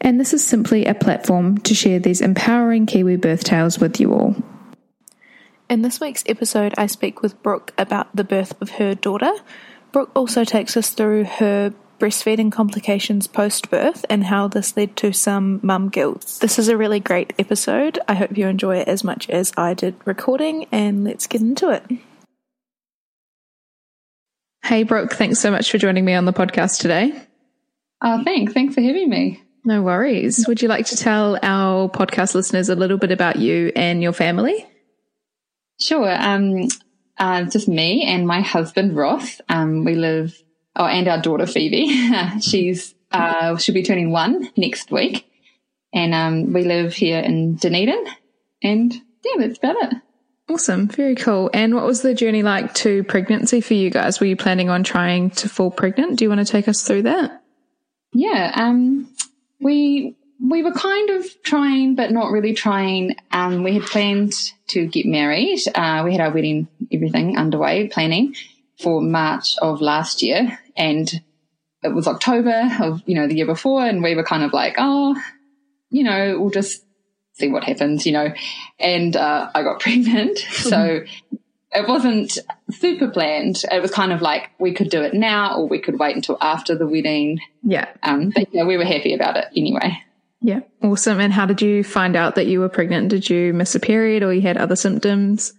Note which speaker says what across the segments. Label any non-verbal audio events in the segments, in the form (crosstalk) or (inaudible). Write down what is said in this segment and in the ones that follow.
Speaker 1: and this is simply a platform to share these empowering Kiwi birth tales with you all. In this week's episode, I speak with Brooke about the birth of her daughter. Brooke also takes us through her breastfeeding complications post birth and how this led to some mum guilt. This is a really great episode. I hope you enjoy it as much as I did recording, and let's get into it. Hey, Brooke, thanks so much for joining me on the podcast today.
Speaker 2: Uh, thanks. Thanks for having me.
Speaker 1: No worries. Would you like to tell our podcast listeners a little bit about you and your family?
Speaker 2: Sure. Um, uh, just me and my husband Ross. Um, we live, oh, and our daughter Phoebe. (laughs) She's uh, she'll be turning one next week, and um, we live here in Dunedin. And yeah, that's about it.
Speaker 1: Awesome, very cool. And what was the journey like to pregnancy for you guys? Were you planning on trying to fall pregnant? Do you want to take us through that?
Speaker 2: Yeah. Um, we we were kind of trying, but not really trying. Um, we had planned to get married. Uh, we had our wedding, everything underway, planning for March of last year, and it was October of you know the year before, and we were kind of like, oh, you know, we'll just see what happens, you know. And uh, I got (laughs) pregnant, so it wasn't super planned. It was kind of like we could do it now, or we could wait until after the wedding.
Speaker 1: Yeah.
Speaker 2: Um, but yeah, we were happy about it anyway.
Speaker 1: Yeah, awesome. And how did you find out that you were pregnant? Did you miss a period or you had other symptoms?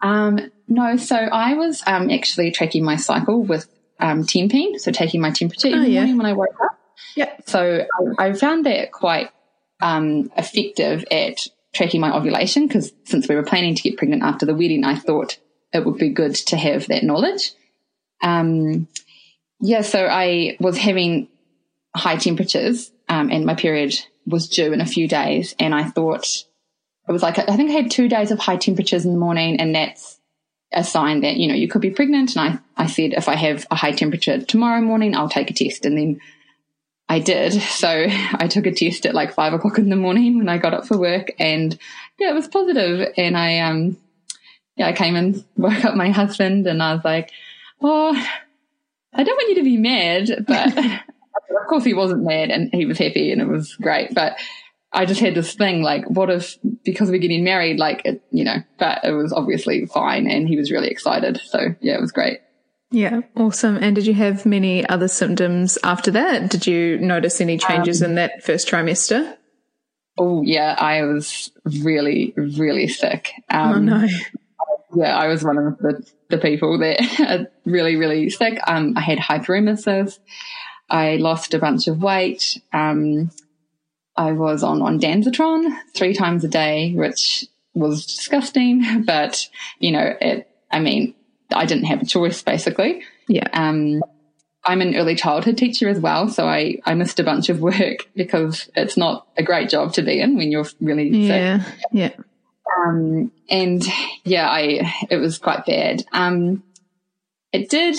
Speaker 2: Um, no, so I was um, actually tracking my cycle with um, temping, so taking my temperature in oh, the yeah. morning when I woke up.
Speaker 1: Yeah.
Speaker 2: So I, I found that quite um, effective at tracking my ovulation because since we were planning to get pregnant after the wedding, I thought it would be good to have that knowledge. Um, yeah, so I was having high temperatures um, and my period was due in a few days. And I thought it was like, I think I had two days of high temperatures in the morning and that's a sign that, you know, you could be pregnant. And I, I said, if I have a high temperature tomorrow morning, I'll take a test. And then I did. So (laughs) I took a test at like five o'clock in the morning when I got up for work and yeah, it was positive. And I, um, yeah, I came and (laughs) woke up my husband and I was like, oh, I don't want you to be mad, but (laughs) of course he wasn't mad and he was happy and it was great. But I just had this thing like, what if because we're getting married, like, it, you know, but it was obviously fine and he was really excited. So yeah, it was great.
Speaker 1: Yeah, awesome. And did you have many other symptoms after that? Did you notice any changes um, in that first trimester?
Speaker 2: Oh yeah, I was really, really sick.
Speaker 1: Um, oh no.
Speaker 2: Yeah, I was one of the, the people that are really, really sick. Um, I had hyperemesis. I lost a bunch of weight. Um, I was on ondansetron three times a day, which was disgusting, (laughs) but you know, it, I mean, I didn't have a choice basically.
Speaker 1: Yeah.
Speaker 2: Um, I'm an early childhood teacher as well, so I, I missed a bunch of work (laughs) because it's not a great job to be in when you're really
Speaker 1: yeah,
Speaker 2: sick.
Speaker 1: Yeah.
Speaker 2: Um, and yeah, I, it was quite bad. Um, it did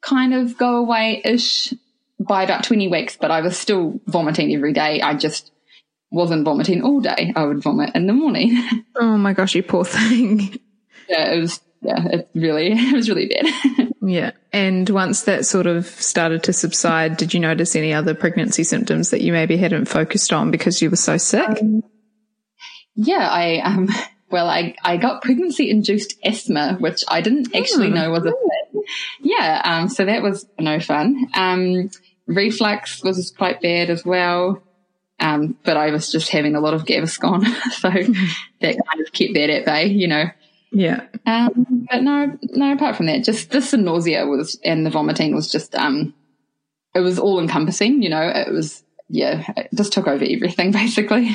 Speaker 2: kind of go away ish by about 20 weeks, but I was still vomiting every day. I just wasn't vomiting all day. I would vomit in the morning. (laughs)
Speaker 1: Oh my gosh, you poor thing.
Speaker 2: Yeah, it was, yeah, it really, (laughs) it was really bad. (laughs)
Speaker 1: yeah. And once that sort of started to subside, did you notice any other pregnancy symptoms that you maybe hadn't focused on because you were so sick? Um,
Speaker 2: yeah, I, um, (laughs) well, I, I got pregnancy induced asthma, which I didn't actually oh, know was a thing. Yeah. Um, so that was no fun. Um, reflux was quite bad as well. Um, but I was just having a lot of Gaviscon, so that kind of kept that at bay, you know.
Speaker 1: Yeah.
Speaker 2: Um, but no, no. Apart from that, just this the nausea was and the vomiting was just um, it was all encompassing. You know, it was yeah, it just took over everything (laughs) basically.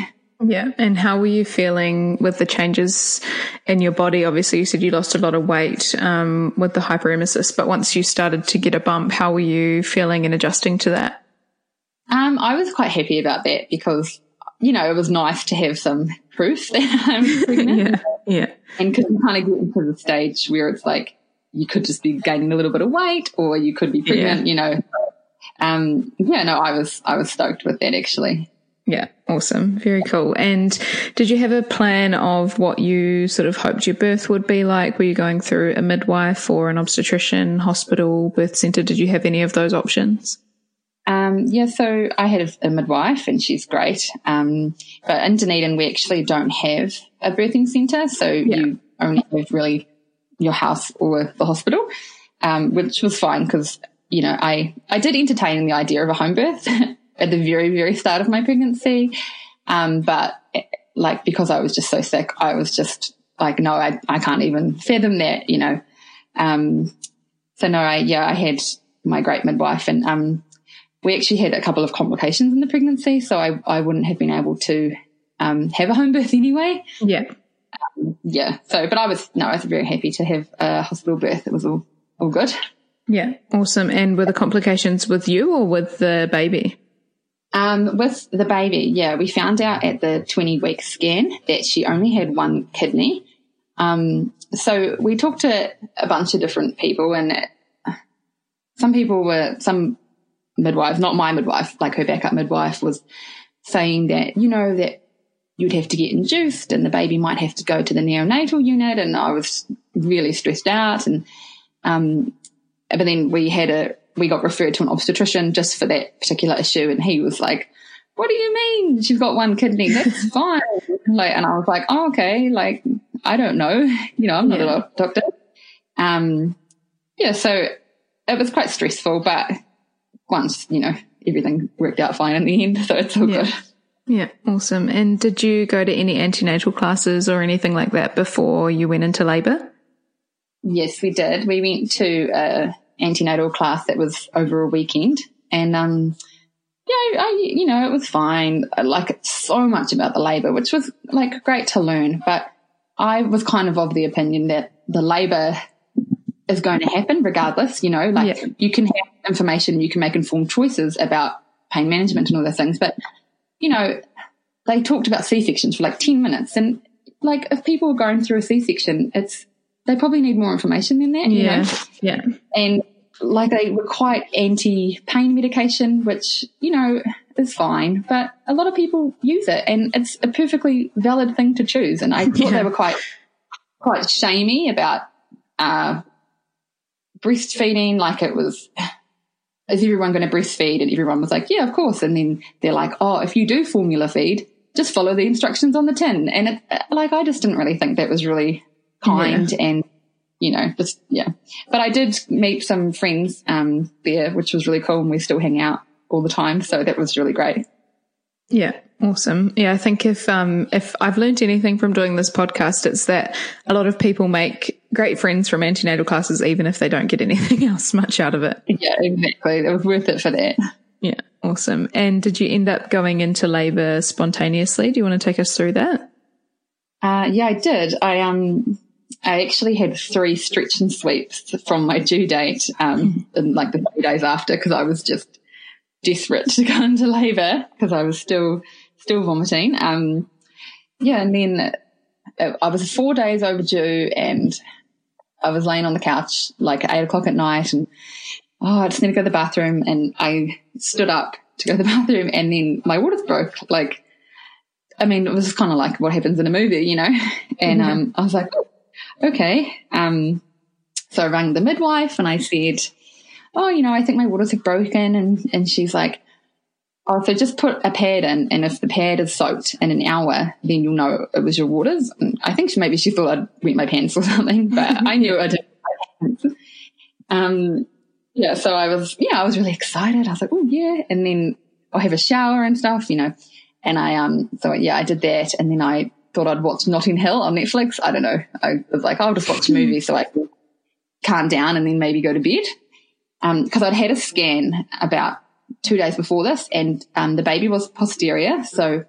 Speaker 1: Yeah. And how were you feeling with the changes in your body? Obviously, you said you lost a lot of weight um, with the hyperemesis, but once you started to get a bump, how were you feeling and adjusting to that?
Speaker 2: Um, I was quite happy about that because, you know, it was nice to have some proof (laughs) that I'm pregnant. (laughs)
Speaker 1: yeah. Yeah.
Speaker 2: And because you kind of get into the stage where it's like you could just be gaining a little bit of weight or you could be pregnant, yeah. you know. Um, yeah, no, I was, I was stoked with that actually.
Speaker 1: Yeah, awesome. Very cool. And did you have a plan of what you sort of hoped your birth would be like? Were you going through a midwife or an obstetrician, hospital, birth center? Did you have any of those options?
Speaker 2: Um, yeah, so I had a midwife and she's great. Um, but in Dunedin, we actually don't have a birthing centre. So yeah. you only have really your house or the hospital, um, which was fine because, you know, I, I did entertain the idea of a home birth (laughs) at the very, very start of my pregnancy. Um, but like, because I was just so sick, I was just like, no, I, I can't even fathom that, you know. Um, so no, I, yeah, I had my great midwife and, um, we actually had a couple of complications in the pregnancy, so I, I wouldn't have been able to um, have a home birth anyway.
Speaker 1: Yeah.
Speaker 2: Um, yeah. So, but I was, no, I was very happy to have a hospital birth. It was all, all good.
Speaker 1: Yeah. Awesome. And were the complications with you or with the baby?
Speaker 2: Um, with the baby, yeah, we found out at the 20 week scan that she only had one kidney. Um, so we talked to a bunch of different people and some people were, some midwife, not my midwife, like her backup midwife was saying that, you know, that you'd have to get induced and the baby might have to go to the neonatal unit. And I was really stressed out. And, um, but then we had a, we got referred to an obstetrician just for that particular issue. And he was like, what do you mean? She's got one kidney. That's (laughs) fine. like, and I was like, oh, okay. Like, I don't know. (laughs) You know, I'm not yeah. a doctor. Um, yeah. So it was quite stressful, but once, you know, everything worked out fine in the end. (laughs) So it's all
Speaker 1: yeah.
Speaker 2: good.
Speaker 1: Yeah, awesome. And did you go to any antenatal classes or anything like that before you went into labour?
Speaker 2: Yes, we did. We went to a antenatal class that was over a weekend, and um, yeah, I, you know, it was fine. I like so much about the labour, which was like great to learn. But I was kind of of the opinion that the labour is going to happen regardless. You know, like yeah. you can have information, you can make informed choices about pain management and all those things. But, you know, they talked about C-sections for like 10 minutes. And like, if people are going through a C-section, it's, they probably need more information than that,
Speaker 1: yeah.
Speaker 2: know?
Speaker 1: Yeah.
Speaker 2: And like they were quite anti pain medication, which, you know, is fine, but a lot of people use it and it's a perfectly valid thing to choose. And I thought yeah. they were quite, quite shamey about, uh, breastfeeding, like it was, is everyone going to breastfeed? And everyone was like, yeah, of course. And then they're like, oh, if you do formula feed, just follow the instructions on the tin. And it, like, I just didn't really think that was really kind yeah. and, you know, just, yeah. But I did meet some friends, um, there, which was really cool. And we still hang out all the time. So that was really great.
Speaker 1: Yeah. Awesome. Yeah, I think if um if I've learned anything from doing this podcast, it's that a lot of people make great friends from antenatal classes, even if they don't get anything (laughs) else much out of it.
Speaker 2: Yeah, exactly. It was worth it for that.
Speaker 1: Yeah, awesome. And did you end up going into labour spontaneously? Do you want to take us through that?
Speaker 2: Uh, yeah, I did. I um I actually had three stretch and sweeps from my due date, um, in like the three days after, because I was just desperate (laughs) to go into labour because I was still still vomiting. Um, yeah, and then uh, I was four days overdue and I was laying on the couch like at eight o'clock at night and oh, I just need to go to the bathroom. And I stood up to go to the (laughs) bathroom and then my waters broke. Like, I mean, it was kind of like what happens in a movie, you know? (laughs) And, mm-hmm. um, I was like, oh, okay. Um, so I rang the midwife and I said, oh, you know, I think my waters have broken. And, and she's like, Oh, so just put a pad in, and if the pad is soaked in an hour, then you'll know it was your waters. And I think she, maybe she thought I'd wet my pants or (laughs) something, but (laughs) I knew I didn't. Um, yeah, so I was, yeah, I was really excited. I was like, oh yeah, and then I'll have a shower and stuff, you know. And I, um, so yeah, I did that. And then I thought I'd watch Notting Hill on Netflix. I don't know. I was like, I'll just watch a (laughs) movie so I can calm down and then maybe go to bed. Um, cause I'd had a scan about two days before this and, um, the baby was posterior. So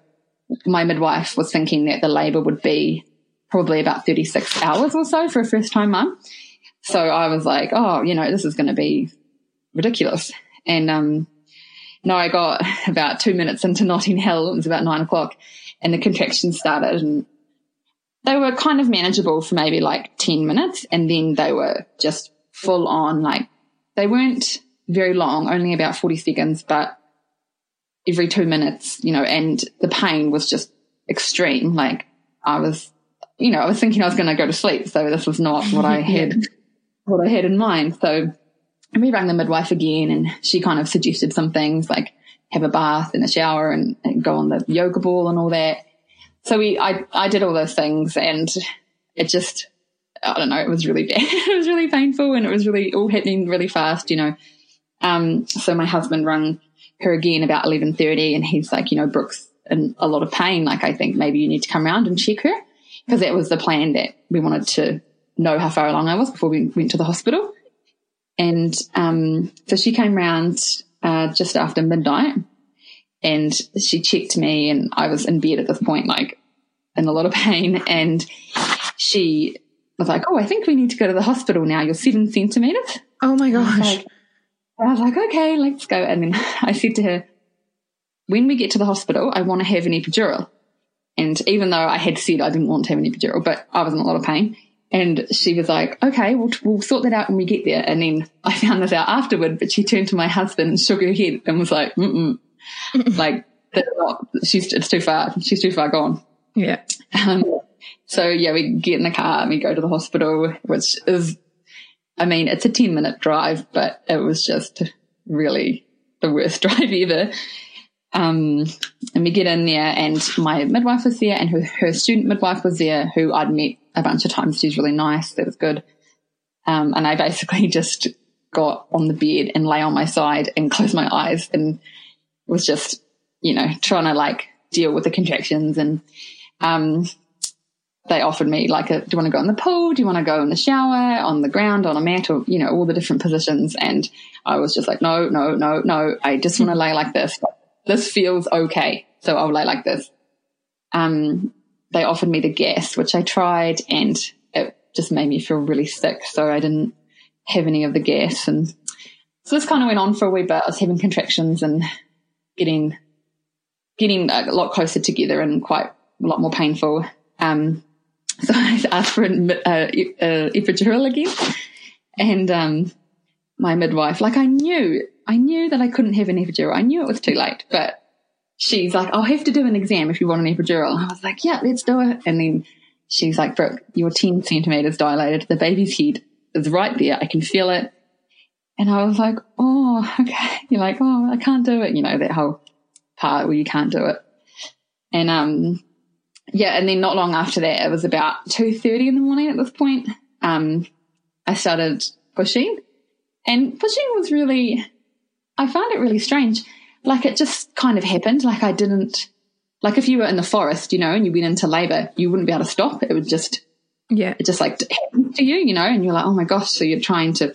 Speaker 2: my midwife was thinking that the labor would be probably about 36 hours or so for a first time mum. So I was like, oh, you know, this is going to be ridiculous. And, um, no, I got (laughs) about two minutes into Notting Hill. It was about nine o'clock and the contractions started and they were kind of manageable for maybe like 10 minutes. And then they were just full on, like they weren't very long, only about 40 seconds, but every two minutes, you know, and the pain was just extreme. Like I was, you know, I was thinking I was going to go to sleep. So this was not (laughs) what I had, what I had in mind. So we rang the midwife again and she kind of suggested some things like have a bath and a shower and, and go on the yoga ball and all that. So we, I, I did all those things and it just, I don't know, it was really (laughs) bad. it was really painful and it was really all happening really fast, you know. Um, so my husband rang her again about 11.30 and he's like, you know, Brooke's in a lot of pain. Like, I think maybe you need to come around and check her because that was the plan that we wanted to know how far along I was before we went to the hospital. And, um, so she came round, uh, just after midnight and she checked me and I was in bed at this point, like in a lot of pain. And she was like, Oh, I think we need to go to the hospital now. You're seven centimeters.
Speaker 1: Oh my gosh.
Speaker 2: I was like, okay, let's go. And then (laughs) I said to her, when we get to the hospital, I want to have an epidural. And even though I had said I didn't want to have an epidural, but I was in a lot of pain. And she was like, okay, we'll, we'll sort that out when we get there. And then (laughs) I found this out afterward, but she turned to my husband and shook her head and was like, mm (laughs) like, not, she's, it's too far. She's too far gone.
Speaker 1: Yeah.
Speaker 2: Um, so yeah, we get in the car and we go to the hospital, which is I mean, it's a 10 minute drive, but it was just really the worst (laughs) drive ever. Um, and we get in there and my midwife was there and her, her student midwife was there who I'd met a bunch of times. She's really nice. That was good. Um, and I basically (laughs) just got on the bed and lay on my side and closed my eyes and was just, you know, trying to like deal with the contractions and, um, they offered me like a, do you want to go in the pool? Do you want to go in the shower, on the ground, on a mat, or, you know, all the different positions. And I was just like, no, no, no, no. I just want to lay like this. This feels okay. So I'll lay like this. Um, they offered me the gas, which I tried and it just made me feel really sick. So I didn't have any of the gas. And so this kind of went on for a wee bit. I was having contractions and getting, getting a lot closer together and quite a lot more painful. Um, so I asked for an uh, uh, epidural again. And um, my midwife, like I knew, I knew that I couldn't have an epidural. I knew it was too late, but she's like, I'll have to do an exam if you want an epidural. I was like, yeah, let's do it. And then she's like, Brooke, you're 10 centimeters dilated. The baby's head is right there. I can feel it. And I was like, oh, okay. (laughs) You're like, oh, I can't do it. You know, that whole part where you can't do it. And, um, yeah, and then not long after that, it was about two thirty in the morning. At this point, um, I started pushing, and pushing was really, I found it really strange. Like it just kind of happened. Like I didn't, like if you were in the forest, you know, and you went into labour, you wouldn't be able to stop. It would just,
Speaker 1: yeah,
Speaker 2: it just like happened to you, you know, and you're like, oh my gosh. So you're trying to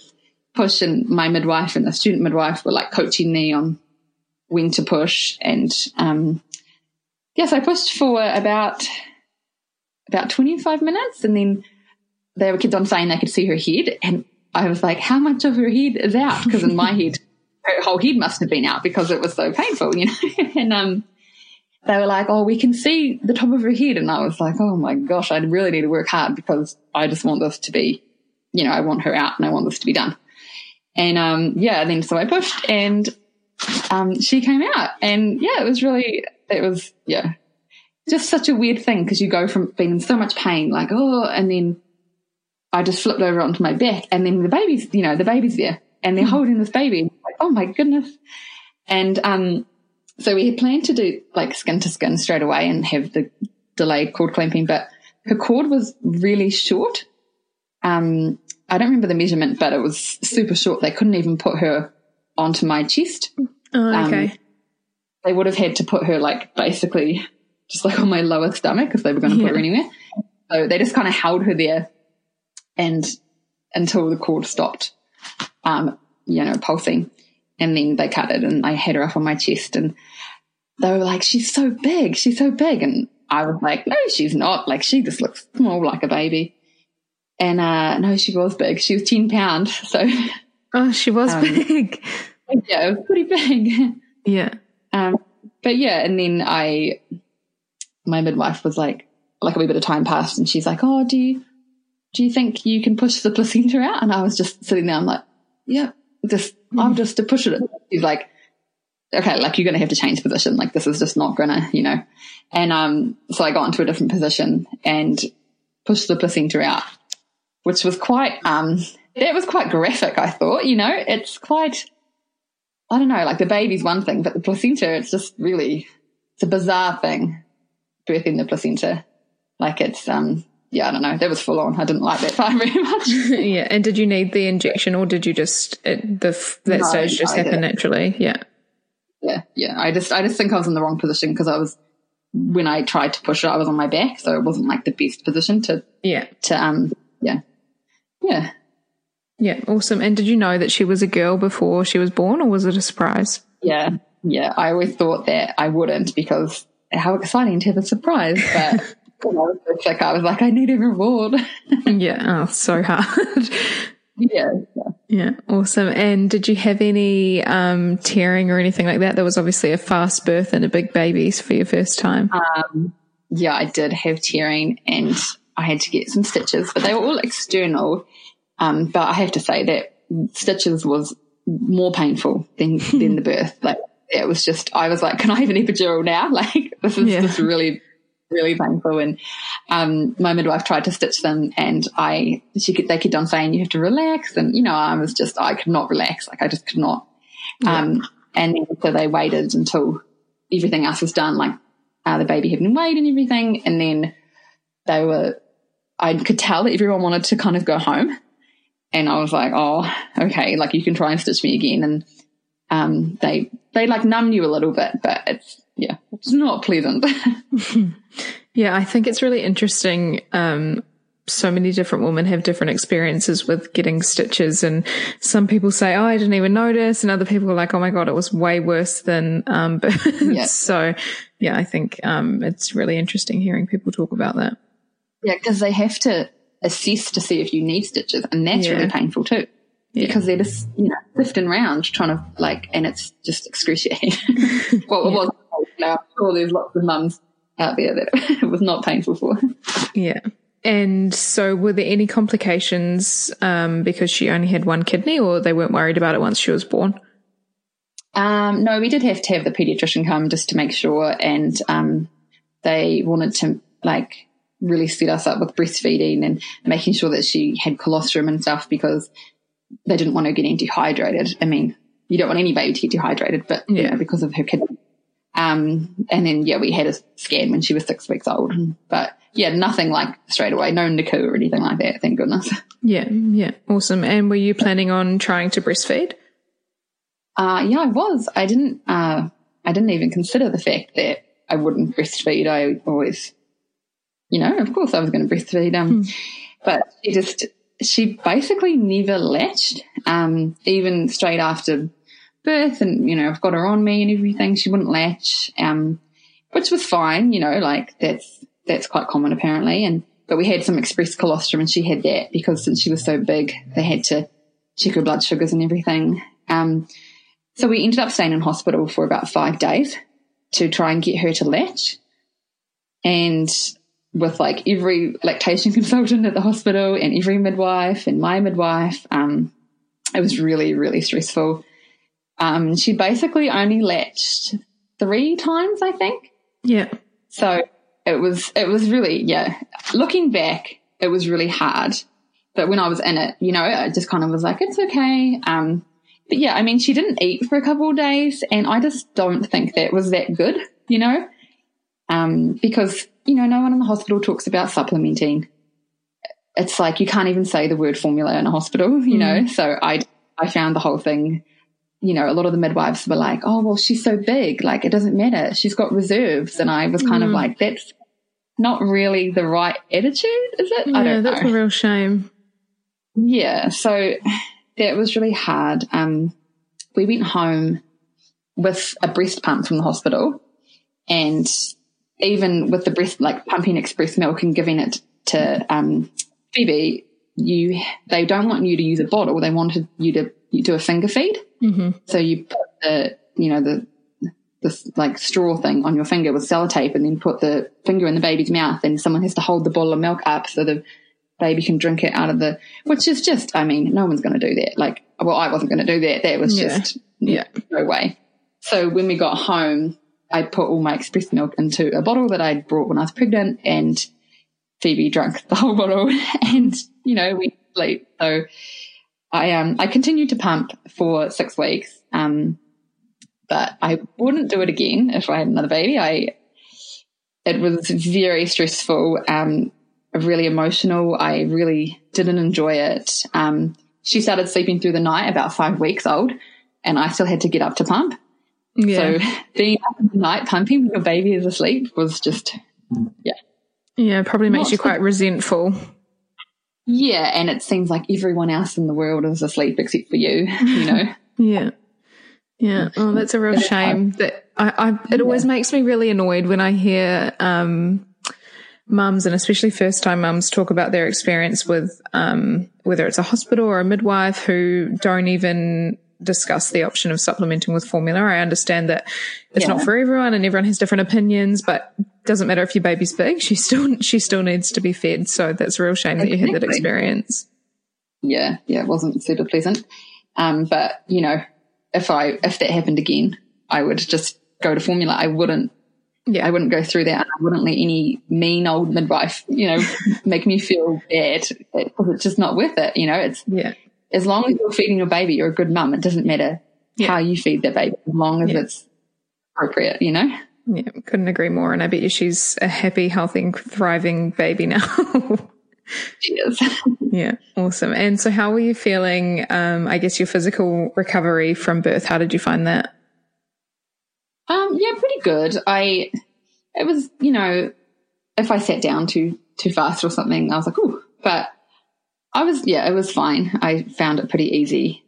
Speaker 2: push, and my midwife and the student midwife were like coaching me on when to push, and um, yes, I pushed for about about 25 minutes and then there were kids on saying they could see her head and I was like, how much of her head is out? Because in my head, (laughs) her whole head must have been out because it was so painful, you know? (laughs) and, um, they were like, oh, we can see the top of her head. And I was like, oh my gosh, I really need to work hard because I just want this to be, you know, I want her out and I want this to be done. And, um, yeah, then so I pushed and, um, she came out and yeah, it was really, it was, yeah, just such a weird thing because you go from being in so much pain, like, oh, and then I just flipped over onto my back and then the baby's, you know, the baby's there and they're mm. holding this baby. Like, oh my goodness. And, um, so we had planned to do like skin to skin straight away and have the delayed cord clamping, but her cord was really short. Um, I don't remember the measurement, but it was super short. They couldn't even put her onto my chest.
Speaker 1: Oh, okay. Um,
Speaker 2: they would have had to put her like basically just like on my lower stomach if they were going to yeah. put her anywhere. So they just kind of held her there and until the cord stopped, um, you know, pulsing. And then they cut it and I had her up on my chest and they were like, she's so big. She's so big. And I was like, no, she's not. Like she just looks small like a baby. And, uh, no, she was big. She was 10 pounds. So.
Speaker 1: Oh, she was (laughs) um, big.
Speaker 2: Yeah, it was pretty big.
Speaker 1: Yeah.
Speaker 2: Um, but yeah, and then I, my midwife was like, like a wee bit of time passed and she's like, oh, do you, do you think you can push the placenta out? And I was just sitting there. I'm like, yeah, just, mm. I'm just to push it. She's like, okay, like you're going to have to change position. Like this is just not going to, you know. And um, so I got into a different position and pushed the placenta out, which was quite, um, it was quite graphic. I thought, you know, it's quite, I don't know, like the baby's one thing, but the placenta, it's just really, it's a bizarre thing, birthing the placenta. Like it's, um, yeah, I don't know. That was full on. I didn't like that (laughs) part very much. (laughs)
Speaker 1: yeah. And did you need the injection or did you just, it, the, that no, stage just happen naturally? Yeah.
Speaker 2: Yeah. Yeah. I just, I just think I was in the wrong position because I was, when I tried to push it, I was on my back. So it wasn't like the best position to,
Speaker 1: yeah,
Speaker 2: to, um, yeah. Yeah.
Speaker 1: Yeah, awesome. And did you know that she was a girl before she was born, or was it a surprise?
Speaker 2: Yeah, yeah. I always thought that I wouldn't because how exciting to have a surprise. But when I was sick, I was like, I need a reward. (laughs)
Speaker 1: yeah, oh, so hard. (laughs)
Speaker 2: Yeah,
Speaker 1: yeah, yeah. awesome. And did you have any um, tearing or anything like that? There was obviously a fast birth and a big baby for your first time.
Speaker 2: Um, yeah, I did have tearing, and I had to get some stitches, but they were all external. Um, but I have to say that stitches was more painful than, (laughs) than the birth. Like it was just, I was like, can I have an epidural now? (laughs) Like this is yeah. just really, really painful. And, um, my midwife tried to stitch them and I, she they kept on saying you have to relax. And, you know, I was just, I could not relax. Like I just could not. Yeah. Um, and so they waited until everything else was done, like, uh, the baby had been weighed and everything. And then they were, I could tell that everyone wanted to kind of go home. And I was like, oh, okay, like you can try and stitch me again. And um, they they like numb you a little bit, but it's yeah, it's not pleasant. (laughs)
Speaker 1: yeah, I think it's really interesting. Um, so many different women have different experiences with getting stitches, and some people say, "Oh, I didn't even notice," and other people are like, "Oh my god, it was way worse than." Um, (laughs) but yeah. so yeah, I think um, it's really interesting hearing people talk about that.
Speaker 2: Yeah, because they have to assess to see if you need stitches, and that's yeah. really painful too. Yeah. Because they're just, you know, sifting around trying to like, and it's just excruciating. (laughs) well, it was. Now, I'm sure there's lots of mums out there that (laughs) it was not painful for.
Speaker 1: Yeah. And so, were there any complications um, because she only had one kidney, or they weren't worried about it once she was born?
Speaker 2: Um, no, we did have to have the pediatrician come just to make sure, and um, they wanted to like really set us up with breastfeeding and making sure that she had colostrum and stuff because they didn't want her getting dehydrated. I mean, you don't want any baby to get dehydrated, but yeah, you know, because of her kidney. Um, and then yeah, we had a scan when she was six weeks old, but yeah, nothing like straight away, no NICU or anything like that. Thank goodness.
Speaker 1: Yeah, yeah, awesome. And were you planning on trying to breastfeed?
Speaker 2: Uh, yeah, I was. I didn't. Uh, I didn't even consider the fact that I wouldn't breastfeed. I always you know, of course I was going to breastfeed. Um, mm. but she just, she basically never latched, um, even straight after birth and, you know, I've got her on me and everything. She wouldn't latch, um, which was fine, you know, like that's, that's quite common apparently. And, but we had some express colostrum and she had that because since she was so big, they had to check her blood sugars and everything. Um, so we ended up staying in hospital for about five days to try and get her to latch. And with like every lactation (laughs) consultant at the hospital and every midwife and my midwife. Um, it was really, really stressful. Um, she basically only latched three times, I think.
Speaker 1: Yeah.
Speaker 2: So it was, it was really, yeah. Looking back, it was really hard. But when I was in it, you know, I just kind of was like, it's okay. Um, but yeah, I mean, she didn't eat for a couple of days and I just don't think that was that good, you know? Um, because you know, no one in the hospital talks about supplementing. It's like you can't even say the word formula in a hospital, you mm. know. So I I found the whole thing you know, a lot of the midwives were like, oh, well, she's so big. Like, it doesn't matter. She's got reserves. And I was kind mm. of like, that's not really the right attitude, is it?
Speaker 1: Yeah, I don't know. that's a real shame.
Speaker 2: Yeah. So that was really hard. Um, we went home with a breast pump from the hospital and even with the breast, like pumping express milk and giving it to, um, Phoebe, you, they don't want you to use a bottle. They wanted you to you do a finger feed.
Speaker 1: Mm-hmm.
Speaker 2: So you put the, you know, the, this like straw thing on your finger with sellotape and then put the finger in the baby's mouth and someone has to hold the bottle of milk up so the baby can drink it out of the, which is just, I mean, no one's going to do that. Like, well, I wasn't going to do that. That was yeah. just, yeah, no way. So when we got home, I put all my express milk into a bottle that I'd brought when I was pregnant and Phoebe drank (laughs) the whole bottle (laughs) and, you know, we sleep. So I um I continued to pump for six weeks, um, but I wouldn't do it again if I had another baby. I it was very stressful, um, really emotional. I really didn't enjoy it. Um, she started sleeping through the night about five weeks old, and I still had to get up to pump. Yeah. So (laughs) being up in the night pumping when your baby is asleep was just yeah.
Speaker 1: Yeah, probably makes Not you quite resentful.
Speaker 2: Yeah, and it seems like everyone else in the world is asleep except for you, you know. (laughs)
Speaker 1: yeah. Yeah. Oh, that's a real shame. That I, I it yeah. always makes me really annoyed when I hear um mums and especially first time mums talk about their experience with um whether it's a hospital or a midwife who don't even discuss the option of supplementing with formula. I understand that it's yeah. not for everyone and everyone has different opinions, but doesn't matter if your baby's big, she still she still needs to be fed. So that's a real shame that you had that experience.
Speaker 2: Yeah, yeah, it wasn't super pleasant. Um, but you know, if I if that happened again, I would just go to formula. I wouldn't yeah, I wouldn't go through that. I wouldn't let any mean old midwife, you know, (laughs) make me feel bad because it's just not worth it. You know, it's
Speaker 1: yeah
Speaker 2: as long as you're feeding your baby, you're a good mum. It doesn't matter yeah. how you feed that baby, as long as yeah. it's appropriate, you know?
Speaker 1: Yeah, couldn't agree more. And I bet you she's a happy, healthy, thriving baby now.
Speaker 2: she is. (laughs)
Speaker 1: yeah, awesome. And so, how were you feeling? Um, I guess your physical recovery from birth. How did you find that?
Speaker 2: Um, yeah, pretty good. I, it was, you know, if I sat down too too fast or something, I was like, oh, but I was, yeah, it was fine. I found it pretty easy.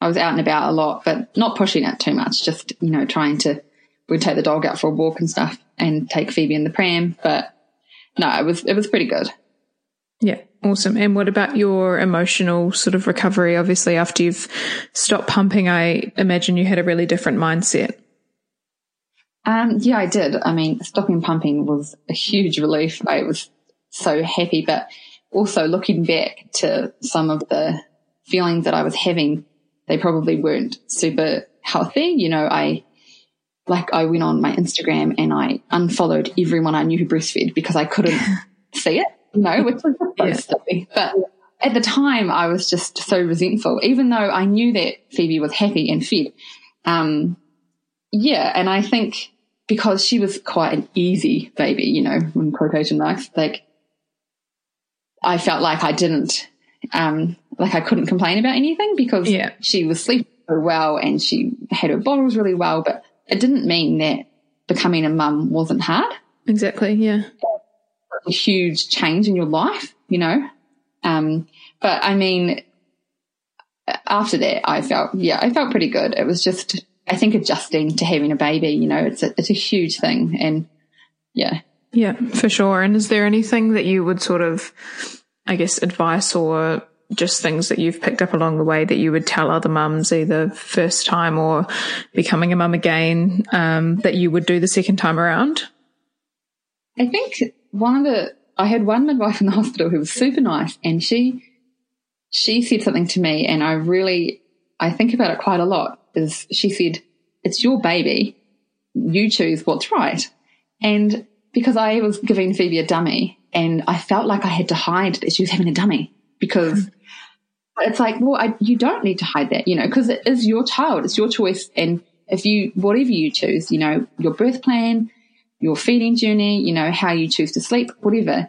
Speaker 2: I was out and about a lot, but not pushing it too much. Just, you know, trying to, we'd take the dog out for a walk and stuff and take Phoebe in the pram. But no, it was, it was pretty good.
Speaker 1: Yeah. Awesome. And what about your emotional sort of recovery? Obviously, after you've stopped pumping, I imagine you had a really different mindset.
Speaker 2: Um, yeah, I did. I mean, stopping pumping was a huge relief. I was so happy, but also looking back to some of the feelings that I was having, they probably weren't super healthy. You know, I, like I went on my Instagram and I unfollowed everyone I knew who breastfed because I couldn't (laughs) see it, you know, which was so yeah. silly. But at the time I was just so resentful, even though I knew that Phoebe was happy and fed. Um, yeah. And I think because she was quite an easy baby, you know, in quotation marks, like I felt like I didn't, um, like I couldn't complain about anything because yeah. she was sleeping so well and she had her bottles really well, but it didn't mean that becoming a mum wasn't hard.
Speaker 1: Exactly. Yeah.
Speaker 2: A huge change in your life, you know? Um, but I mean, after that, I felt, yeah, I felt pretty good. It was just, I think adjusting to having a baby, you know, it's a, it's a huge thing. And yeah,
Speaker 1: yeah, for sure. And is there anything that you would sort of, I guess, advice or just things that you've picked up along the way that you would tell other mums, either first time or becoming a mum again, um, that you would do the second time around?
Speaker 2: I think one of the, I had one midwife in the (laughs) hospital who was super nice and she, she said something to me and I really, I think about it quite a lot is she said, it's your baby. You choose what's right. And because I was giving Phoebe a dummy and I felt like I had to hide that she was having a dummy because (laughs) it's like, well, I, you don't need to hide that, you know, because it is your child, it's your choice. And if you, whatever you choose, you know, your birth plan, your feeding journey, you know, how you choose to sleep, whatever,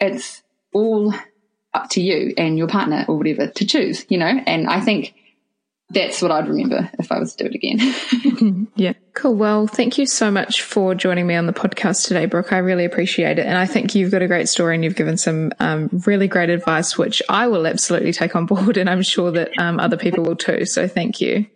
Speaker 2: it's all up to you and your partner or whatever to choose, you know, and I think that's what I'd remember if I was to do it again. (laughs)
Speaker 1: yeah. Cool. Well, thank you so much for joining me on the podcast today, Brooke. I really appreciate it. And I think you've got a great story and you've given some um, really great advice, which I will absolutely take on (laughs) board. And I'm sure that um, other people will too. So thank you.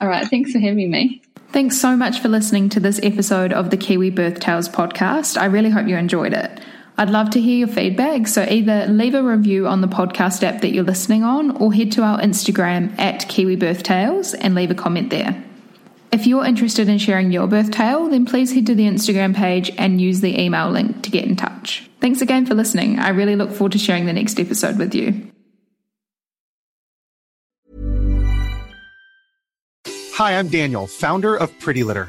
Speaker 2: All right. Thanks for having me.
Speaker 1: Thanks so much for listening to this episode of the Kiwi Birth Tales podcast. I really hope you enjoyed it. I'd love to hear your feedback, so either leave a review on the podcast app that you're listening on or head to our Instagram at Kiwi Birth Tales and leave a comment there. If you're interested in sharing your birth tale, then please head to the Instagram page and use the email link to get in touch. Thanks again for listening. I really look forward to sharing the next episode with you.
Speaker 3: Hi, I'm Daniel, founder of Pretty Litter.